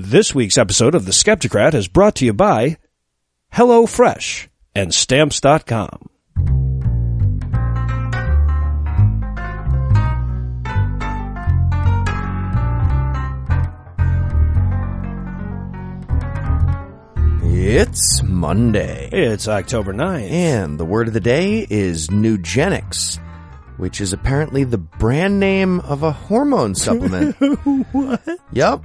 This week's episode of The Skepticrat is brought to you by HelloFresh and Stamps.com. It's Monday. It's October 9th. And the word of the day is Nugenix, which is apparently the brand name of a hormone supplement. what? Yep.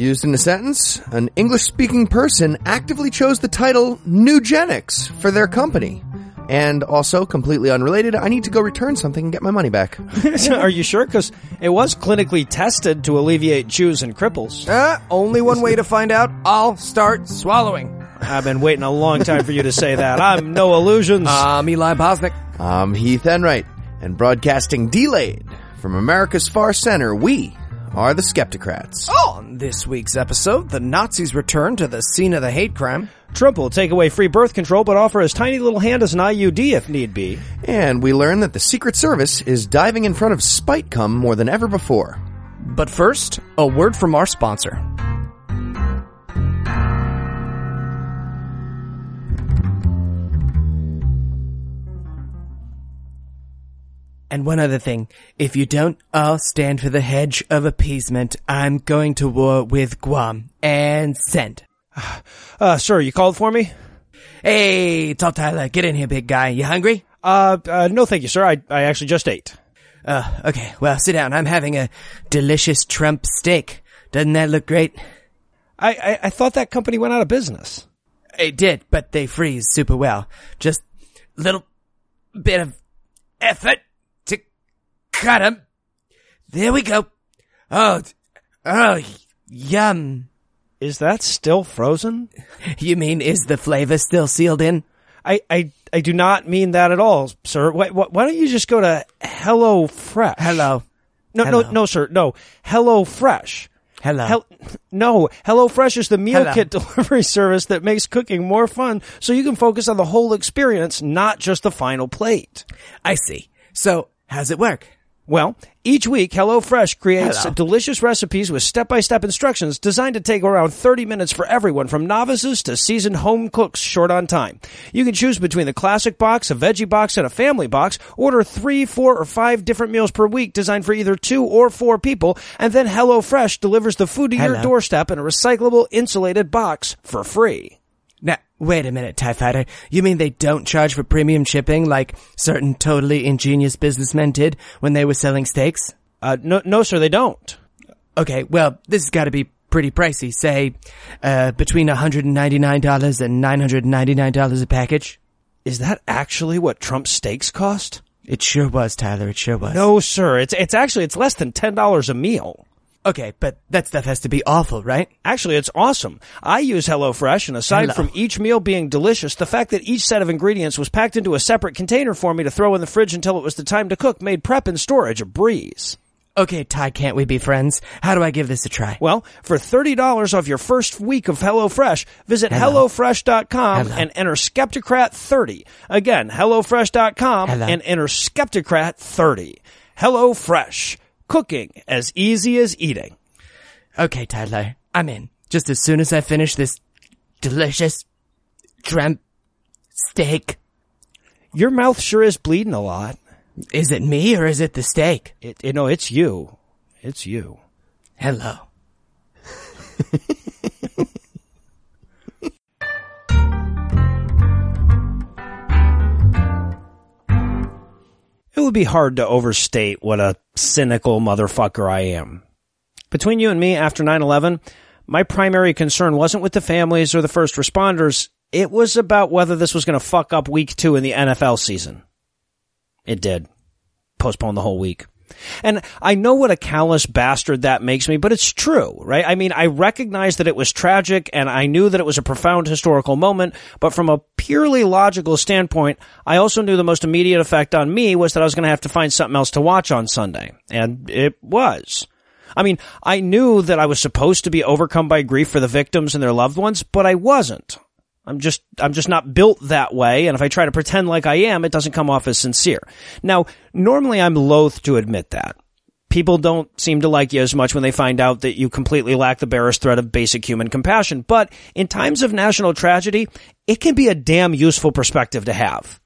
Used in a sentence, an English speaking person actively chose the title Nugenix for their company. And also, completely unrelated, I need to go return something and get my money back. Are you sure? Because it was clinically tested to alleviate Jews and cripples. Uh, only one way to find out. I'll start swallowing. I've been waiting a long time for you to say that. I'm Noah Lugeons. I'm Eli Bosnick. I'm Heath Enright, and broadcasting delayed from America's far center, we are the Skepticrats. On this week's episode, the Nazis return to the scene of the hate crime. Trump will take away free birth control but offer his tiny little hand as an IUD if need be. And we learn that the Secret Service is diving in front of spite Spitecum more than ever before. But first, a word from our sponsor. And one other thing, if you don't all stand for the hedge of appeasement, I'm going to war with Guam. And send. Uh, sir, you called for me? Hey, Top Tyler, get in here, big guy. You hungry? Uh, uh, no thank you, sir. I, I actually just ate. Uh, okay, well, sit down. I'm having a delicious Trump steak. Doesn't that look great? I, I, I thought that company went out of business. It did, but they freeze super well. Just little bit of effort cut 'em. There we go. Oh, oh, yum. Is that still frozen? You mean is the flavor still sealed in? I, I, I do not mean that at all, sir. Why, why, why don't you just go to Hello Fresh? Hello. No, Hello. no, no, sir. No. Hello Fresh. Hello. Hel- no, HelloFresh is the meal Hello. kit delivery service that makes cooking more fun so you can focus on the whole experience, not just the final plate. I see. So, how's it work? Well, each week HelloFresh creates Hello. delicious recipes with step-by-step instructions designed to take around 30 minutes for everyone from novices to seasoned home cooks short on time. You can choose between the classic box, a veggie box, and a family box. Order three, four, or five different meals per week designed for either two or four people, and then HelloFresh delivers the food to your doorstep in a recyclable insulated box for free. Wait a minute, TIE Fighter. You mean they don't charge for premium shipping like certain totally ingenious businessmen did when they were selling steaks? Uh, no, no, sir, they don't. Okay, well, this has got to be pretty pricey. Say, uh, between $199 and $999 a package. Is that actually what Trump steaks cost? It sure was, Tyler. It sure was. No, sir. It's it's actually it's less than ten dollars a meal. Okay, but that stuff has to be awful, right? Actually, it's awesome. I use HelloFresh, and aside Hello. from each meal being delicious, the fact that each set of ingredients was packed into a separate container for me to throw in the fridge until it was the time to cook made prep and storage a breeze. Okay, Ty, can't we be friends? How do I give this a try? Well, for $30 off your first week of HelloFresh, visit Hello. HelloFresh.com Hello. and enter Skepticrat30. Again, HelloFresh.com Hello. and enter Skepticrat30. HelloFresh. Cooking as easy as eating. Okay, Tyler, I'm in. Just as soon as I finish this delicious Trump steak. Your mouth sure is bleeding a lot. Is it me or is it the steak? It, you know, it's you. It's you. Hello. It would be hard to overstate what a cynical motherfucker I am. Between you and me after 9-11, my primary concern wasn't with the families or the first responders. It was about whether this was going to fuck up week two in the NFL season. It did. Postpone the whole week. And I know what a callous bastard that makes me, but it's true, right? I mean, I recognize that it was tragic and I knew that it was a profound historical moment, but from a purely logical standpoint, I also knew the most immediate effect on me was that I was going to have to find something else to watch on Sunday. And it was. I mean, I knew that I was supposed to be overcome by grief for the victims and their loved ones, but I wasn't. I'm just, I'm just not built that way. And if I try to pretend like I am, it doesn't come off as sincere. Now, normally I'm loath to admit that. people don't seem to like you as much when they find out that you completely lack the barest thread of basic human compassion. But in times of national tragedy, it can be a damn useful perspective to have.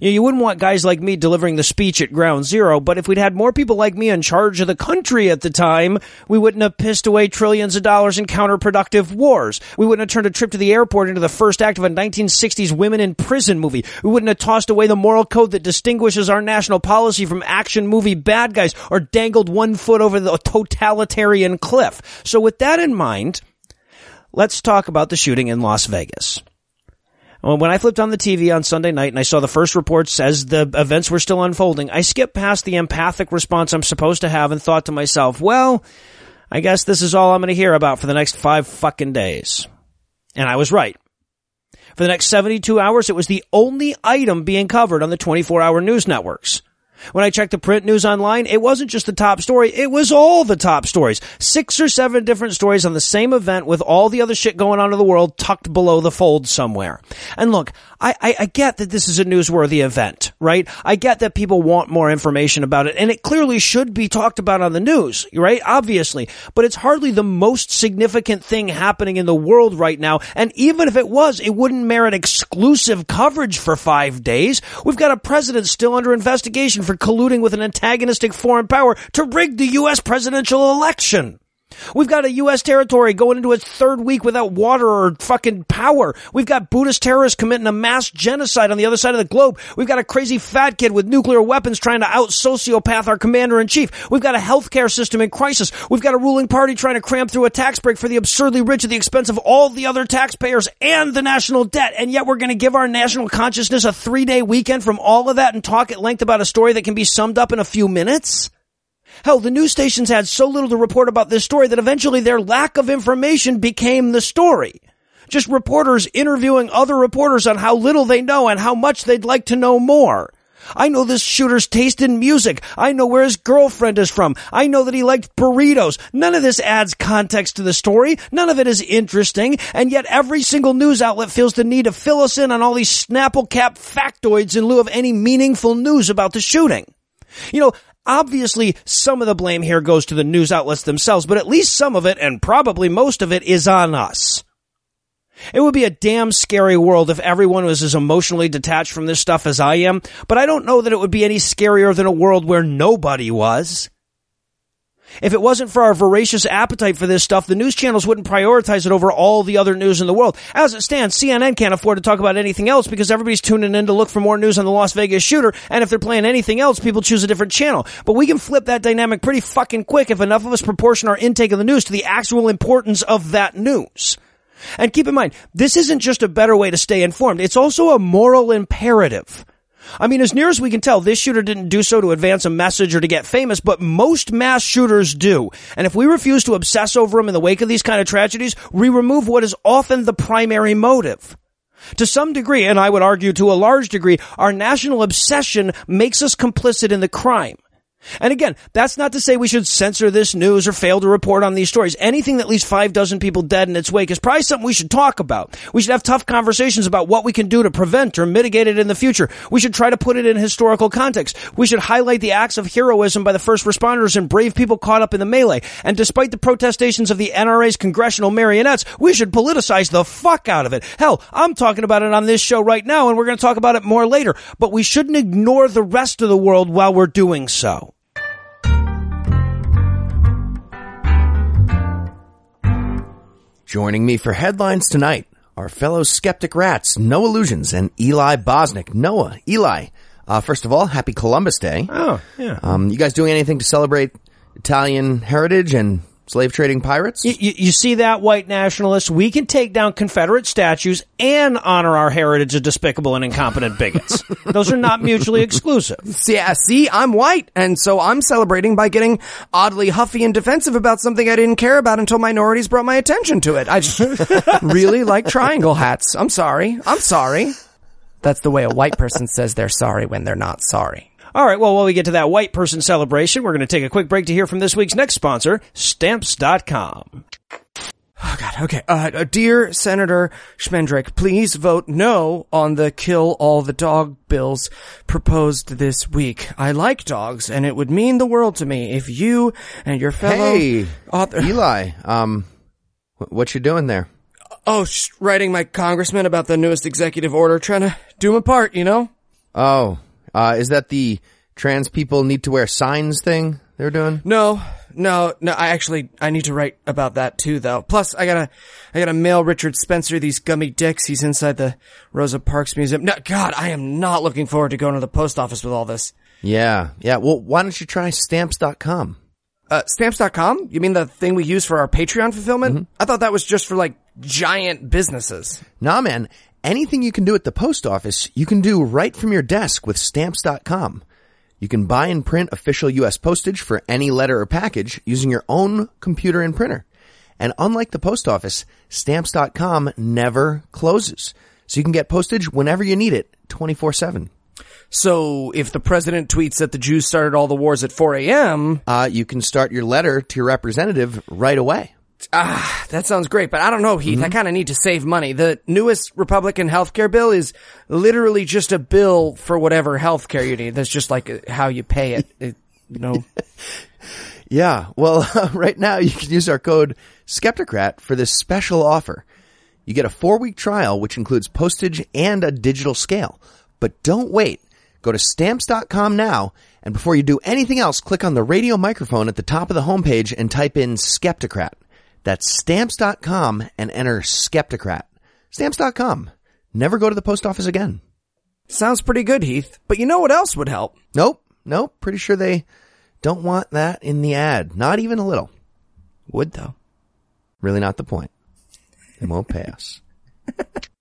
You, know, you wouldn't want guys like me delivering the speech at ground zero, but if we'd had more people like me in charge of the country at the time, we wouldn't have pissed away trillions of dollars in counterproductive wars. We wouldn't have turned a trip to the airport into the first act of a 1960s women in prison movie. We wouldn't have tossed away the moral code that distinguishes our national policy from action movie bad guys or dangled one foot over the totalitarian cliff. So with that in mind, let's talk about the shooting in Las Vegas. When I flipped on the TV on Sunday night and I saw the first reports as the events were still unfolding, I skipped past the empathic response I'm supposed to have and thought to myself, well, I guess this is all I'm going to hear about for the next five fucking days. And I was right. For the next 72 hours, it was the only item being covered on the 24 hour news networks. When I checked the print news online, it wasn't just the top story, it was all the top stories. Six or seven different stories on the same event with all the other shit going on in the world tucked below the fold somewhere. And look, I, I, I, get that this is a newsworthy event, right? I get that people want more information about it, and it clearly should be talked about on the news, right? Obviously. But it's hardly the most significant thing happening in the world right now, and even if it was, it wouldn't merit exclusive coverage for five days. We've got a president still under investigation for colluding with an antagonistic foreign power to rig the U.S. presidential election. We've got a U.S. territory going into its third week without water or fucking power. We've got Buddhist terrorists committing a mass genocide on the other side of the globe. We've got a crazy fat kid with nuclear weapons trying to out sociopath our commander in chief. We've got a healthcare system in crisis. We've got a ruling party trying to cram through a tax break for the absurdly rich at the expense of all the other taxpayers and the national debt. And yet we're going to give our national consciousness a three day weekend from all of that and talk at length about a story that can be summed up in a few minutes? Hell, the news stations had so little to report about this story that eventually their lack of information became the story. Just reporters interviewing other reporters on how little they know and how much they'd like to know more. I know this shooter's taste in music. I know where his girlfriend is from. I know that he liked burritos. None of this adds context to the story. None of it is interesting. And yet every single news outlet feels the need to fill us in on all these Snapple cap factoids in lieu of any meaningful news about the shooting. You know, Obviously, some of the blame here goes to the news outlets themselves, but at least some of it, and probably most of it, is on us. It would be a damn scary world if everyone was as emotionally detached from this stuff as I am, but I don't know that it would be any scarier than a world where nobody was. If it wasn't for our voracious appetite for this stuff, the news channels wouldn't prioritize it over all the other news in the world. As it stands, CNN can't afford to talk about anything else because everybody's tuning in to look for more news on the Las Vegas shooter, and if they're playing anything else, people choose a different channel. But we can flip that dynamic pretty fucking quick if enough of us proportion our intake of the news to the actual importance of that news. And keep in mind, this isn't just a better way to stay informed, it's also a moral imperative. I mean, as near as we can tell, this shooter didn't do so to advance a message or to get famous, but most mass shooters do. And if we refuse to obsess over them in the wake of these kind of tragedies, we remove what is often the primary motive. To some degree, and I would argue to a large degree, our national obsession makes us complicit in the crime. And again, that's not to say we should censor this news or fail to report on these stories. Anything that leaves five dozen people dead in its wake is probably something we should talk about. We should have tough conversations about what we can do to prevent or mitigate it in the future. We should try to put it in historical context. We should highlight the acts of heroism by the first responders and brave people caught up in the melee. And despite the protestations of the NRA's congressional marionettes, we should politicize the fuck out of it. Hell, I'm talking about it on this show right now and we're going to talk about it more later. But we shouldn't ignore the rest of the world while we're doing so. Joining me for headlines tonight are fellow skeptic rats, Noah Lugeons, and Eli Bosnick. Noah, Eli, uh, first of all, happy Columbus Day. Oh, yeah. Um, you guys doing anything to celebrate Italian heritage and slave trading pirates? You, you, you, see that, white nationalists? We can take down Confederate statues and honor our heritage of despicable and incompetent bigots. Those are not mutually exclusive. Yeah, uh, see, I'm white, and so I'm celebrating by getting oddly huffy and defensive about something I didn't care about until minorities brought my attention to it. I just really like triangle hats. I'm sorry. I'm sorry. That's the way a white person says they're sorry when they're not sorry. All right, well, while we get to that white person celebration, we're going to take a quick break to hear from this week's next sponsor, Stamps.com. Oh God. Okay. Uh, uh, dear Senator Schmendrick, please vote no on the kill all the dog bills proposed this week. I like dogs, and it would mean the world to me if you and your fellow Hey, author. Eli, um, what you doing there? Oh, sh- writing my congressman about the newest executive order, trying to do my part, you know? Oh, uh, is that the trans people need to wear signs thing they're doing? No, no, no. I actually I need to write about that too, though. Plus, I gotta I gotta mail Richard Spencer these gummy dicks. He's inside the Rosa Parks Museum. No, God, I am not looking forward to going to the post office with all this. Yeah, yeah. Well, why don't you try stamps.com? Uh, stamps.com? You mean the thing we use for our Patreon fulfillment? I thought that was just for like giant businesses. Nah, man. Anything you can do at the post office, you can do right from your desk with stamps.com. You can buy and print official U.S. postage for any letter or package using your own computer and printer. And unlike the post office, stamps.com never closes. So you can get postage whenever you need it, 24-7. So if the president tweets that the Jews started all the wars at 4 a.m., Uh, you can start your letter to your representative right away. Ah, that sounds great. But I don't know, Heath. I kind of need to save money. The newest Republican healthcare bill is literally just a bill for whatever healthcare you need. That's just like uh, how you pay it. it you know. Yeah. Well, right now you can use our code Skepticrat for this special offer. You get a four week trial, which includes postage and a digital scale. But don't wait. Go to stamps.com now. And before you do anything else, click on the radio microphone at the top of the homepage and type in Skepticrat. That's stamps.com and enter Skepticrat. Stamps.com. Never go to the post office again. Sounds pretty good, Heath. But you know what else would help? Nope. Nope. Pretty sure they don't want that in the ad. Not even a little. Would though. Really not the point. They won't pay us.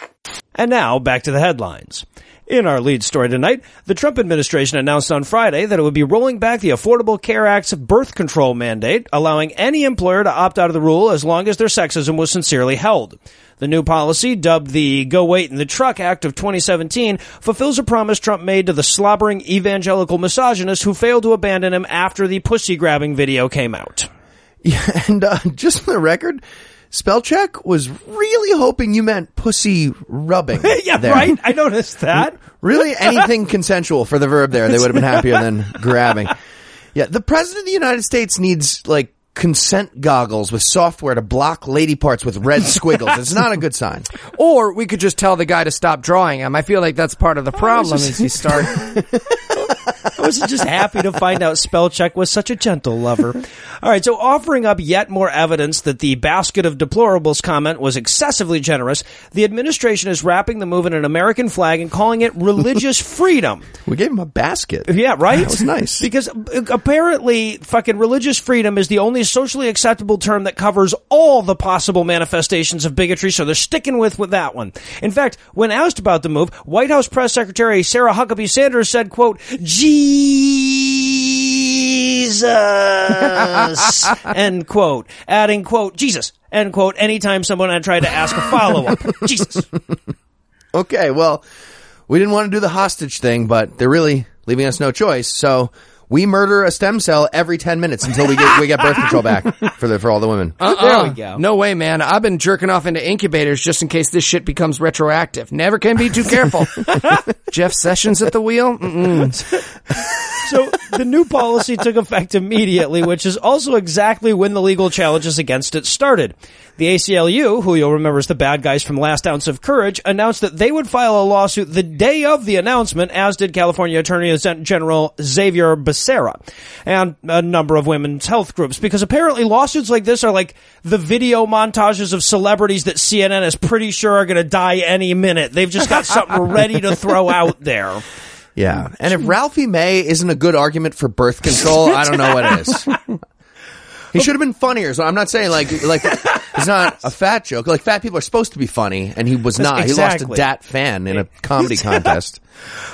And now back to the headlines. In our lead story tonight, the Trump administration announced on Friday that it would be rolling back the Affordable Care Act's birth control mandate, allowing any employer to opt out of the rule as long as their sexism was sincerely held. The new policy, dubbed the Go Wait in the Truck Act of 2017, fulfills a promise Trump made to the slobbering evangelical misogynist who failed to abandon him after the pussy grabbing video came out. Yeah, and uh, just for the record, spell check was really hoping you meant pussy rubbing. yeah, there. right? I noticed that. Really, anything consensual for the verb there. They would have been happier than grabbing. Yeah, the president of the United States needs like consent goggles with software to block lady parts with red squiggles. It's not a good sign. Or we could just tell the guy to stop drawing him. I feel like that's part of the problem just- is you start. I was just happy to find out Spellcheck was such a gentle lover. All right, so offering up yet more evidence that the basket of deplorables comment was excessively generous, the administration is wrapping the move in an American flag and calling it religious freedom. We gave him a basket. Yeah, right? That was nice. Because uh, apparently fucking religious freedom is the only socially acceptable term that covers all the possible manifestations of bigotry, so they're sticking with, with that one. In fact, when asked about the move, White House Press Secretary Sarah Huckabee Sanders said, quote, Jesus, end quote, adding, quote, Jesus, end quote, anytime someone had tried to ask a follow-up. Jesus. Okay, well, we didn't want to do the hostage thing, but they're really leaving us no choice. So we murder a stem cell every ten minutes until we get we get birth control back for the for all the women. Uh-uh. There we go. No way, man. I've been jerking off into incubators just in case this shit becomes retroactive. Never can be too careful. Jeff Sessions at the wheel? Mm-mm. So the new policy took effect immediately, which is also exactly when the legal challenges against it started. The ACLU, who you'll remember is the bad guys from Last Ounce of Courage, announced that they would file a lawsuit the day of the announcement, as did California Attorney General Xavier Becerra and a number of women's health groups, because apparently lawsuits like this are like the video montages of celebrities that CNN is pretty sure are going to die any minute. They've just got something ready to throw out there. Yeah, and if Ralphie May isn't a good argument for birth control, I don't know what is. He should have been funnier. So I'm not saying like like it's not a fat joke. Like fat people are supposed to be funny, and he was not. He lost a dat fan in a comedy contest.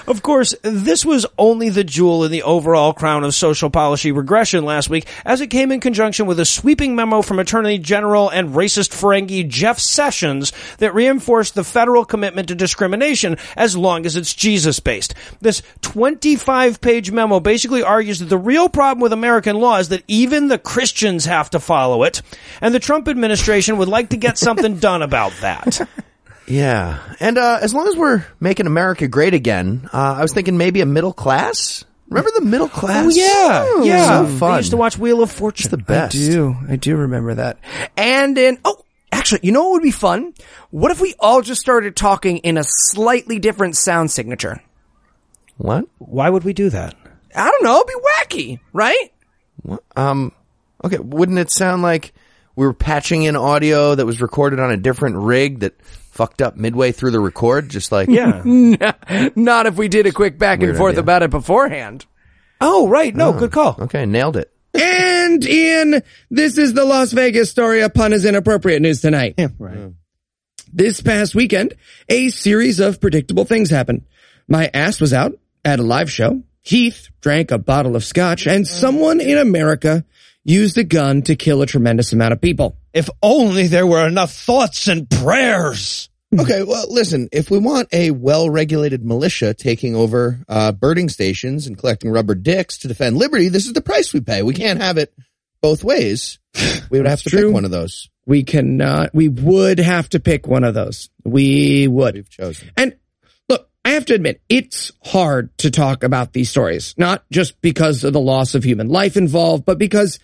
Of course, this was only the jewel in the overall crown of social policy regression last week, as it came in conjunction with a sweeping memo from Attorney General and racist Ferengi Jeff Sessions that reinforced the federal commitment to discrimination as long as it's Jesus based. This 25 page memo basically argues that the real problem with American law is that even the Christians have to follow it, and the Trump administration would like to get something done about that. Yeah. And uh, as long as we're making America great again, uh, I was thinking maybe a middle class. Remember the middle class? Oh yeah, yeah. So fun. I used to watch Wheel of Fortune. It's the best. I do. I do remember that. And in, oh, actually, you know what would be fun? What if we all just started talking in a slightly different sound signature? What? Why would we do that? I don't know. It'd be wacky, right? Um, okay. Wouldn't it sound like we were patching in audio that was recorded on a different rig that fucked up midway through the record? Just like, Yeah. Not if we did a quick back and forth idea. about it beforehand. oh, right. No, oh, good call. okay, nailed it. And Ian, this is the Las Vegas story. A pun is inappropriate news tonight. Yeah, right. Mm. This past weekend, a series of predictable things happened. My ass was out at a live show. Heath drank a bottle of scotch and someone in America used a gun to kill a tremendous amount of people. If only there were enough thoughts and prayers. Okay, well, listen, if we want a well-regulated militia taking over uh, birding stations and collecting rubber dicks to defend liberty, this is the price we pay. We can't have it both ways. We would have to true. pick one of those. We cannot, we would have to pick one of those. We would. We've chosen. And look, I have to admit, it's hard to talk about these stories, not just because of the loss of human life involved, but because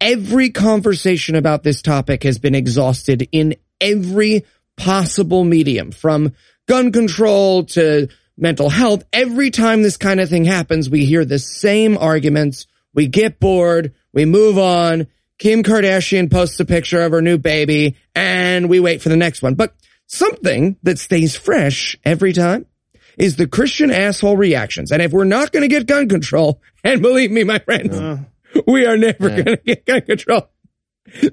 every conversation about this topic has been exhausted in every possible medium from gun control to mental health. Every time this kind of thing happens, we hear the same arguments. We get bored. We move on. Kim Kardashian posts a picture of her new baby and we wait for the next one. But something that stays fresh every time is the Christian asshole reactions. And if we're not going to get gun control, and believe me, my friends, we are never going to get gun control.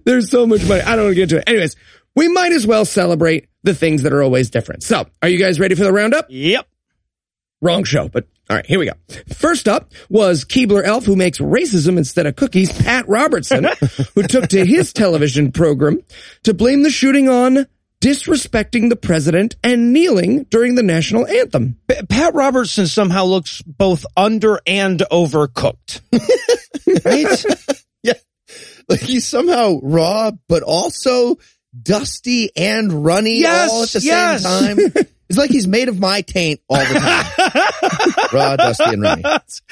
There's so much money. I don't want to get into it. Anyways, we might as well celebrate the things that are always different. So are you guys ready for the roundup? Yep. Wrong show, but all right, here we go. First up was Keebler Elf, who makes racism instead of cookies, Pat Robertson, who took to his television program to blame the shooting on disrespecting the president and kneeling during the national anthem. Pat Robertson somehow looks both under and overcooked. right? Yeah. Like he's somehow raw, but also dusty and runny Yes, all at the yes. same time. It's like he's made of my taint all the time. raw, dusty, and runny.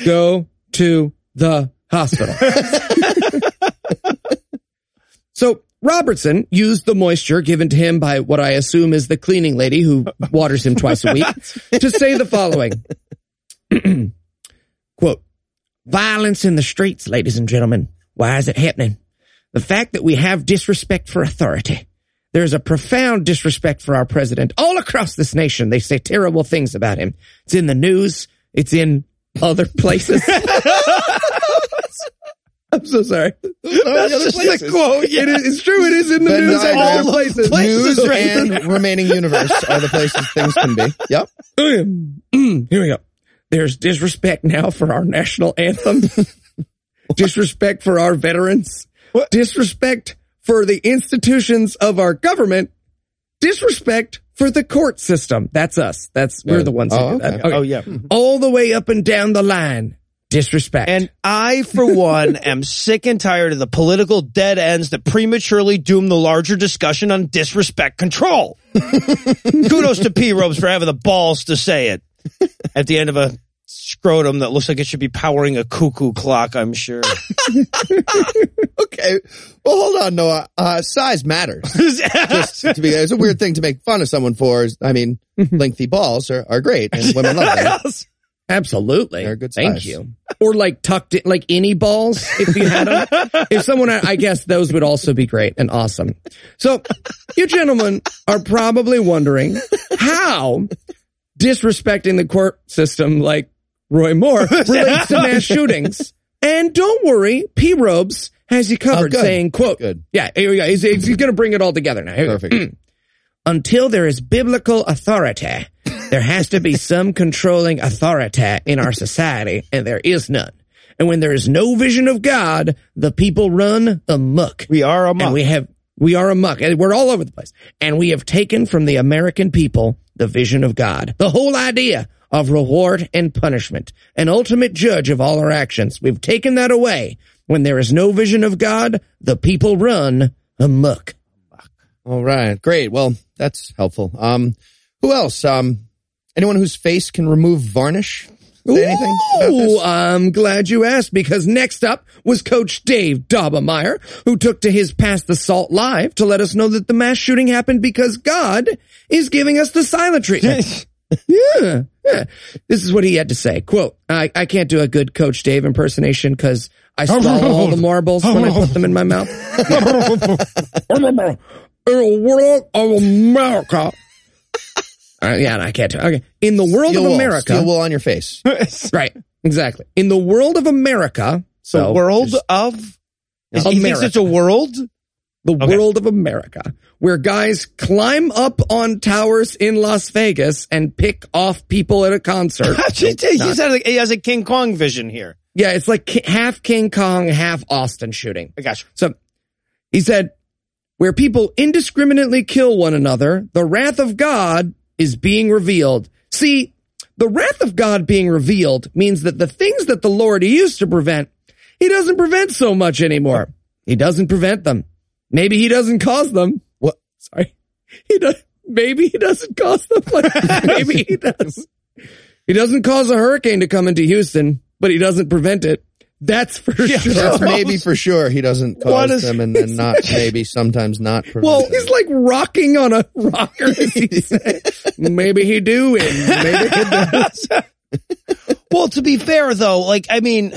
Go to the hospital. so Robertson used the moisture given to him by what I assume is the cleaning lady who waters him twice a week to say the following. Quote, violence in the streets, ladies and gentlemen. Why is it happening? The fact that we have disrespect for authority. There's a profound disrespect for our president all across this nation. They say terrible things about him. It's in the news. It's in other places. I'm so sorry. That's just a quote. It is, it's true. It is in the news. diagram. other places. News and remaining universe are the places things can be. Oh, yep. Mm, here we go. There's disrespect now for our national anthem. disrespect for our veterans. Disrespect for the institutions of our government. Disrespect for the court system. That's us. That's we're the ones Oh, okay. Okay. Oh, yeah. All the way up and down the line. Disrespect. And I, for one, am sick and tired of the political dead ends that prematurely doom the larger discussion on disrespect control. Kudos to P. Robes for having the balls to say it at the end of a scrotum that looks like it should be powering a cuckoo clock, I'm sure. Okay. Well, hold on, Noah. Uh, size matters. Just to be, it's a weird thing to make fun of someone for. I mean, lengthy balls are, are great and women love them. Absolutely. They're good Thank you. Or like tucked in, like any balls, if you had them. if someone, I guess those would also be great and awesome. So you gentlemen are probably wondering how disrespecting the court system like Roy Moore relates to mass shootings. And don't worry, P. Robes has you covered oh, good. saying, quote, Good. yeah, here we go. He's, he's going to bring it all together now. Here we go. Perfect. Mm. Until there is biblical authority, There has to be some controlling authority in our society, and there is none. And when there is no vision of God, the people run amok. We are amok. And we have, we are amok. And we're all over the place. And we have taken from the American people the vision of God. The whole idea of reward and punishment. An ultimate judge of all our actions. We've taken that away. When there is no vision of God, the people run amok. All right. Great. Well, that's helpful. Um, who else? Um, anyone whose face can remove varnish? Say anything Ooh. I'm glad you asked because next up was Coach Dave Daubenmire, who took to his Pass the Salt Live to let us know that the mass shooting happened because God is giving us the silent treatment. yeah, yeah. This is what he had to say. Quote, I, I can't do a good Coach Dave impersonation because I swallow all the marbles when I put them in my mouth. in the world of America. Uh, yeah, no, I can't. Okay. In the world Steel of. America. Steel wool on your face. Right. Exactly. In the world of America. So the world of is, he thinks America. it's a world. the Okay. world of America, where guys climb up on towers in Las Vegas and pick off people at a concert. he said like, he has a King Kong vision here. yeah, it's like half King Kong, half Austin shooting. I got you. So he said, where people indiscriminately kill one another, the wrath of God is being revealed. See, the wrath of God being revealed means that the things that the Lord used to prevent, he doesn't prevent so much anymore. He doesn't prevent them. Maybe he doesn't cause them. What? Sorry. He does. Maybe he doesn't cause them. Like, maybe he does. He doesn't cause a hurricane to come into Houston, but he doesn't prevent it. That's for sure. That's maybe for sure he doesn't What cause is- them and then not maybe sometimes not prevent Well, them. he's like rocking on a rocker. as he said. maybe he do, and maybe he does. Well, to be fair though, like I mean,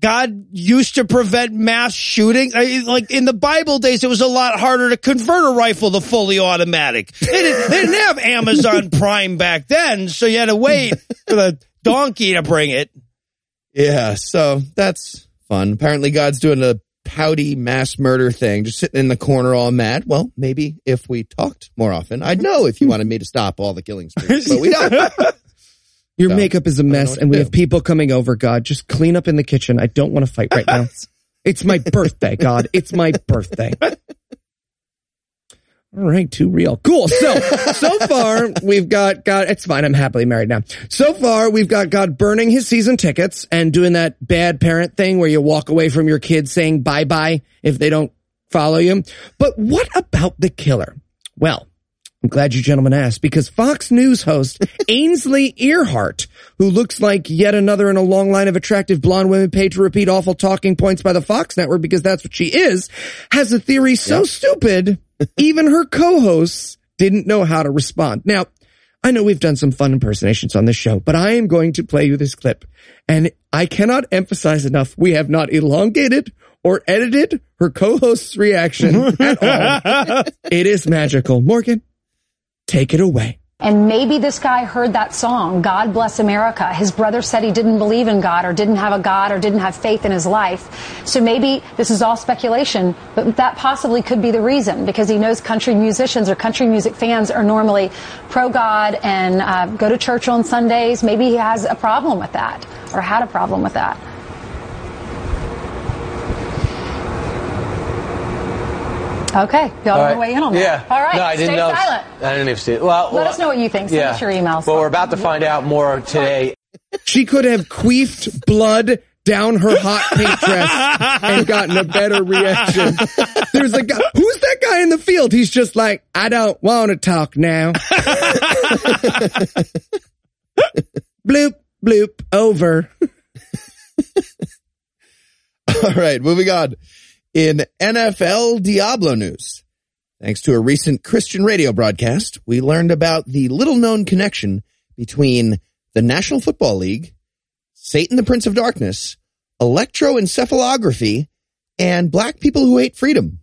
God used to prevent mass shooting. I- Like in the Bible days, it was a lot harder to convert a rifle to fully automatic. They didn't, they didn't have Amazon Prime back then, so you had to wait for the donkey to bring it. Yeah, so that's fun. Apparently, God's doing a pouty mass murder thing, just sitting in the corner all mad. Well, maybe if we talked more often, I'd know if you wanted me to stop all the killings, but we don't. Your So, makeup is a mess, and we do. have people coming over. God, just clean up in the kitchen. I don't want to fight right now. it's my birthday, God. It's my birthday. All right, too real. Cool. So, so far we've got God. It's fine. I'm happily married now. So far we've got God burning his season tickets and doing that bad parent thing where you walk away from your kids saying bye bye if they don't follow you. But what about the killer? Well, I'm glad you gentlemen asked because Fox News host Ainsley Earhardt, who looks like yet another in a long line of attractive blonde women paid to repeat awful talking points by the Fox network because that's what she is, has a theory so stupid, even her co-hosts didn't know how to respond. Now, I know we've done some fun impersonations on this show, but I am going to play you this clip. And I cannot emphasize enough, we have not elongated or edited her co-host's reaction at all. It is magical. Morgan, take it away. And maybe this guy heard that song, God Bless America. His brother said he didn't believe in God or didn't have a God or didn't have faith in his life. So maybe this is all speculation, but that possibly could be the reason because he knows country musicians or country music fans are normally pro God and uh, go to church on Sundays. Maybe he has a problem with that or had a problem with that. Okay, y'all All want to weigh in on that? Yeah. All right, No, I didn't stay know. silent. I didn't even see it. Well, Let well, us know what you think. Send yeah. us your emails. Well, we're about to find out more today. She could have queefed blood down her hot pink dress and gotten a better reaction. There's a guy, who's that guy in the field? He's just like, I don't want to talk now. bloop, bloop, over. All right, moving on. In NFL Diablo news, thanks to a recent Christian radio broadcast, we learned about the little known connection between the National Football League, Satan the Prince of Darkness, electroencephalography, and black people who hate freedom.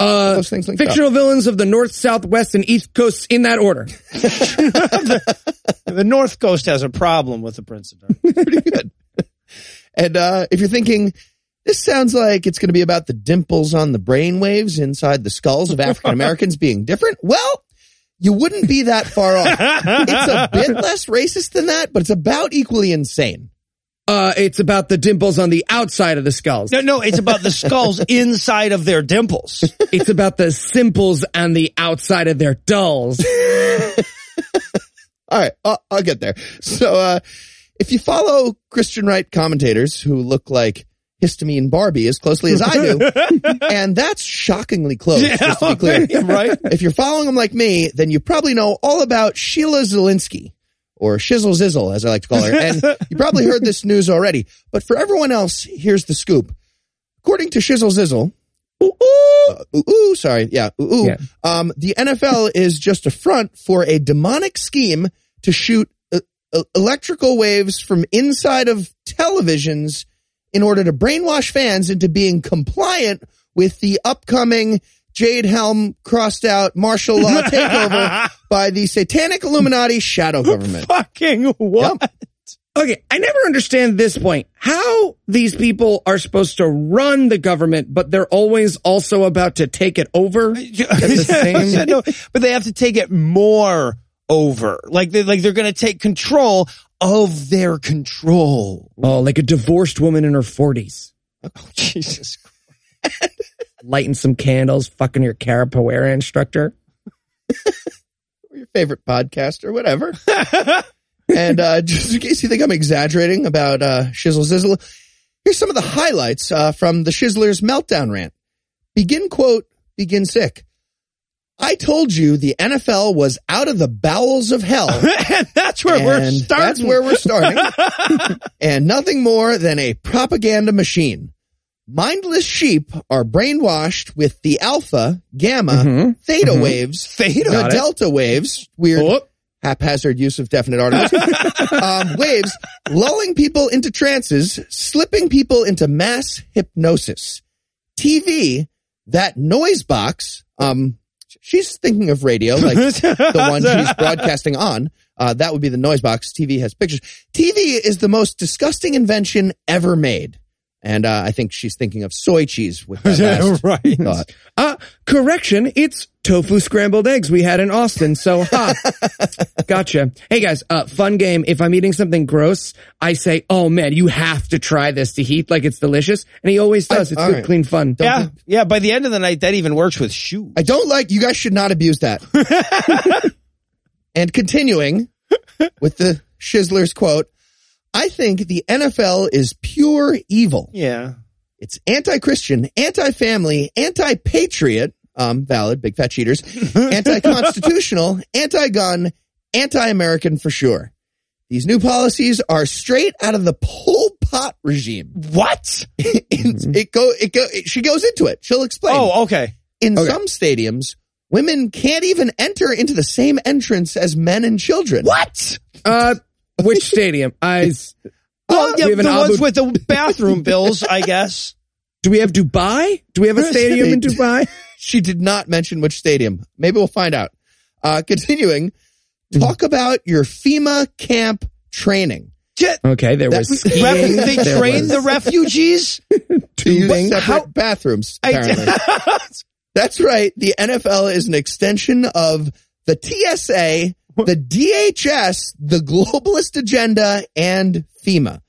Uh, Those things linked fictional villains of the North, South, West, and East Coasts in that order. The North Coast has a problem with the Prince of Darkness. Pretty good. and uh, if you're thinking, this sounds like it's going to be about the dimples on the brain waves inside the skulls of African Americans being different, well, you wouldn't be that far off. it's a bit less racist than that, but it's about equally insane. Uh, it's about the dimples on the outside of the skulls. No, no, it's about the skulls inside of their dimples. It's about the simples on the outside of their dulls. All right, I'll, I'll get there. So, uh, if you follow Christian right commentators who look like histamine Barbie as closely as I do, and that's shockingly close, just to be clear. right? If you're following them like me, then you probably know all about Sheila Zilinsky, or Shizzle Zizzle, as I like to call her. And you probably heard this news already. But for everyone else, here's the scoop. According to Shizzle Zizzle, ooh, ooh, uh, ooh, ooh, sorry, yeah, ooh, ooh, Yeah. um, the NFL is just a front for a demonic scheme to shoot uh, uh, electrical waves from inside of televisions in order to brainwash fans into being compliant with the upcoming Jade Helm crossed out martial law takeover by the satanic Illuminati shadow government. Fucking what? Yep. Okay, I never understand this point. How these people are supposed to run the government, but they're always also about to take it over the same. no, but they have to take it more over. Like they like they're going to take control of their control. Oh, like a divorced woman in her forties, Oh, Jesus. lighting some candles, fucking your capoeira instructor. or your favorite podcast or whatever. and uh, just in case you think I'm exaggerating about uh, Shizzle Zizzle, here's some of the highlights uh, from the Shizzler's meltdown rant. Begin quote, begin sick. I told you the NFL was out of the bowels of hell. and that's where we're starting. That's where we're starting. and nothing more than a propaganda machine. Mindless sheep are brainwashed with the alpha, gamma, theta waves, theta, the delta waves, weird Oh, haphazard use of definite articles, um, waves, lulling people into trances, slipping people into mass hypnosis. TV, that noise box, um, she's thinking of radio, like the one she's broadcasting on. Uh, that would be the noise box. TV has pictures. TV is the most disgusting invention ever made. And, uh, I think she's thinking of soy cheese with that last right. thought. uh, correction. It's tofu scrambled eggs we had in Austin. So, ha. gotcha. Hey guys, uh, fun game. If I'm eating something gross, I say, oh man, you have to try this to heat like it's delicious. And he always does. It's good, right. clean fun. Yeah, yeah. By the end of the night, that even works with shoes. I don't like, you guys should not abuse that. and continuing with the Shizzler's quote, I think the NFL is pure evil. Yeah. It's anti-Christian, anti-family, anti-patriot, um, valid, big fat cheaters, anti-constitutional, anti-gun, anti-American for sure. These new policies are straight out of the Pol Pot regime. What? it, it go, it go, it, she goes into it. She'll explain. Oh, okay. In some stadiums, women can't even enter into the same entrance as men and children. What? Uh, which stadium? I. Well, yeah, we have the ones Abu- with the bathroom bills, I guess. do we have Dubai? Do we have a stadium in Dubai? She did not mention which stadium. Maybe we'll find out. Uh, continuing, talk about your FEMA camp training. Okay, there was That- skiing. they there train was the refugees. to use separate How- bathrooms. I- Apparently, that's right. The NFL is an extension of the TSA, the DHS, the globalist agenda, and FEMA.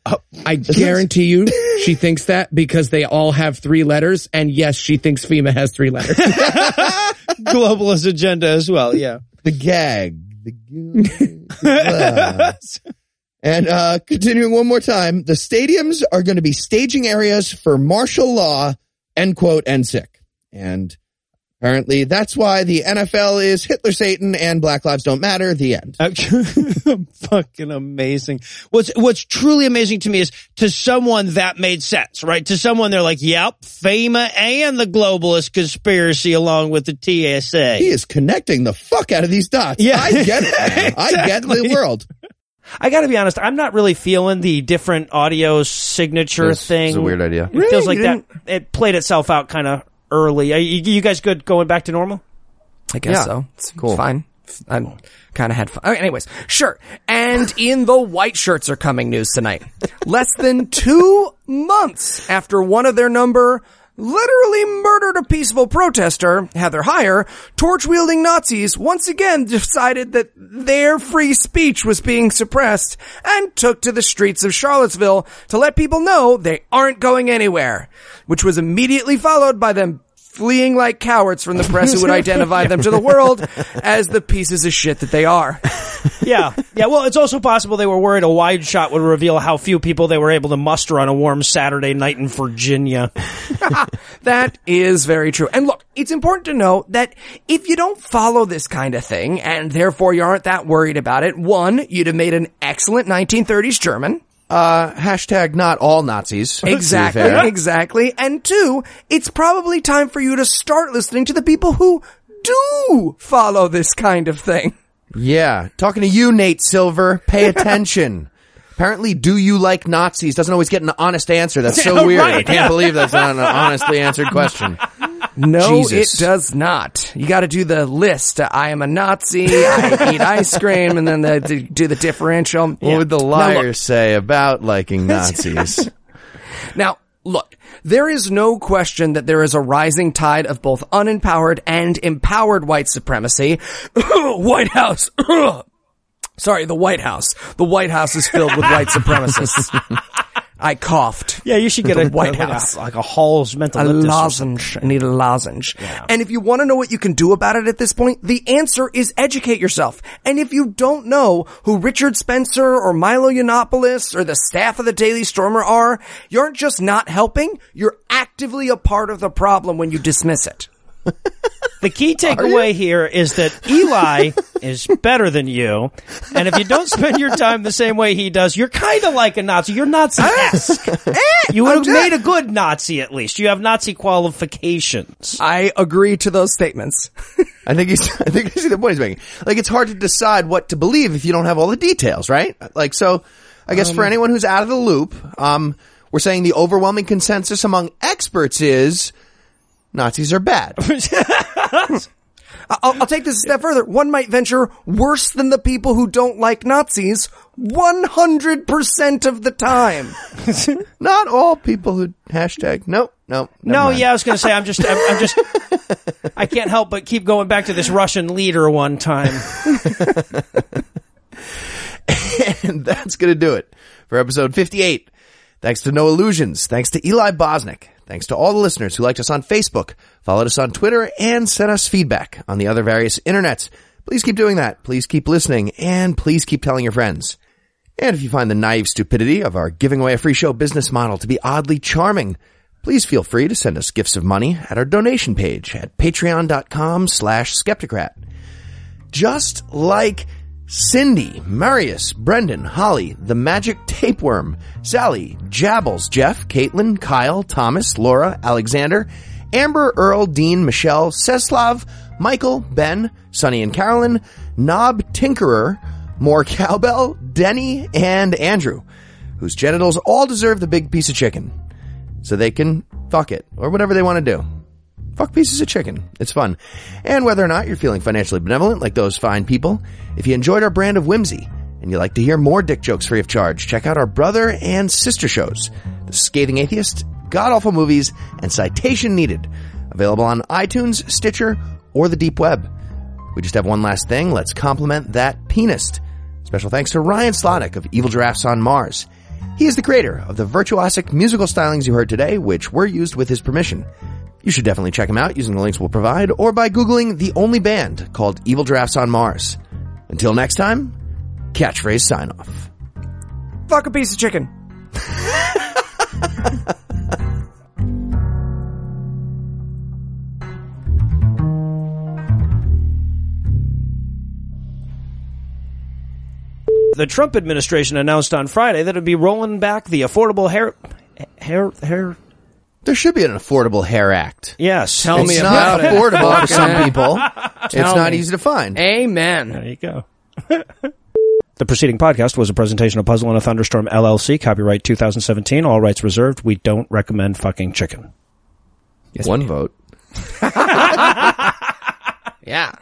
I guarantee you she thinks that because they all have three letters. And yes, she thinks FEMA has three letters. Globalist agenda as well. Yeah. The gag. The gag. and uh, continuing one more time, the stadiums are going to be staging areas for martial law. End quote. End sick. And apparently, that's why the NFL is Hitler, Satan, and Black Lives Don't Matter. The end. Fucking amazing. What's what's truly amazing to me is to someone that made sense, right? To someone they're like, "Yep, FEMA and the globalist conspiracy along with the TSA." He is connecting the fuck out of these dots. Yeah. I get it. man. I get the world. I got to be honest, I'm not really feeling the different audio signature It's- thing. it's a weird idea. It feels like that it played itself out kind of early. Are you, you guys good going back to normal? I guess Yeah. so. It's Cool. fine. I kind of had fun. Okay, anyways, sure. And in the white shirts are coming news tonight. Less than two months after one of their number literally murdered a peaceful protester, Heather Heyer, torch wielding Nazis once again decided that their free speech was being suppressed and took to the streets of Charlottesville to let people know they aren't going anywhere, which was immediately followed by them fleeing like cowards from the press who would identify them to the world as the pieces of shit that they are. yeah, yeah. Well, it's also possible they were worried a wide shot would reveal how few people they were able to muster on a warm Saturday night in Virginia. That is very true. And look, it's important to know that if you don't follow this kind of thing, and therefore you aren't that worried about it, one, you'd have made an excellent 1930s German. Uh, hashtag not all Nazis. Exactly, exactly. And two, it's probably time for you to start listening to the people who do follow this kind of thing. Yeah. Talking to you, Nate Silver. Pay attention. Apparently, do you like Nazis doesn't always get an honest answer. That's so Yeah, weird. I can't believe that's not an honestly answered question. No, Jesus. it does not. You got to do the list. Uh, I am a Nazi. I eat ice cream, and then the, the, do the differential. What would the Now, liars say about liking Nazis? Now, look, there is no question that there is a rising tide of both unempowered and empowered white supremacy. White House. Sorry, the White House. The White House is filled with white supremacists. I coughed. Yeah, you should get a White like a- House. like a Hall's mental A lozenge. I need a lozenge. And if you want to know what you can do about it at this point, the answer is educate yourself. And if you don't know who Richard Spencer or Milo Yiannopoulos or the staff of the Daily Stormer are, you aren't just not helping, you're actively a part of the problem when you dismiss it. The key takeaway here is that Eli is better than you, and if you don't spend your time the same way he does, you're kind of like a Nazi. You're Nazi-esque. Eh, eh, you would have made a good Nazi at least. You have Nazi qualifications. I agree to those statements. I think he's, I think I see the point he's making. Like, it's hard to decide what to believe if you don't have all the details, right? Like, so, I guess um, for anyone who's out of the loop, um, we're saying the overwhelming consensus among experts is Nazis are bad. I'll, I'll take this a step further. One might venture worse than the people who don't like Nazis 100% of the time. Not all people who hashtag, nope, nope. never No, mind. yeah, I was going to say I'm just I'm, I'm just I can't help but keep going back to this Russian leader one time. and that's going to do it for episode 58. Thanks to Noah Lugeons. Thanks to Eli Bosnick. Thanks to all the listeners who liked us on Facebook, followed us on Twitter, and sent us feedback on the other various internets. Please keep doing that. Please keep listening, and please keep telling your friends. And if you find the naive stupidity of our giving away a free show business model to be oddly charming, please feel free to send us gifts of money at our donation page at patreon.com slash skepticrat just like Cindy, Marius, Brendan, Holly, the Magic Tapeworm, Sally, Jabbles, Jeff, Caitlin, Kyle, Thomas, Laura, Alexander, Amber, Earl, Dean, Michelle, Seslav, Michael, Ben, Sonny and Carolyn, Knob, Tinkerer, more cowbell, Denny, and Andrew, whose genitals all deserve the big piece of chicken. So they can fuck it, or whatever they want to do. Fuck pieces of chicken. It's fun. And whether or not you're feeling financially benevolent like those fine people, if you enjoyed our brand of whimsy and you'd like to hear more dick jokes free of charge, check out our brother and sister shows, The Scathing Atheist, God Awful Movies, and Citation Needed, available on iTunes, Stitcher, or the deep web. We just have one last thing. Let's compliment that pianist. Special thanks to Ryan Slonick of Evil Giraffes on Mars. He is the creator of the virtuosic musical stylings you heard today, which were used with his permission. You should definitely check him out using the links we'll provide or by Googling the only band called Evil Giraffes on Mars. Until next time, catchphrase sign off. Fuck a piece of chicken. The Trump administration announced on Friday that it would be rolling back the affordable hair hair hair There should be an Affordable Hair Act. Yes. Tell it's me not about it. affordable for some people. it's Tell not me. easy to find. Amen. There you go. the preceding podcast was a presentation of Puzzle and a Thunderstorm LLC, copyright 2017, all rights reserved. We don't recommend fucking chicken. One vote. Yeah.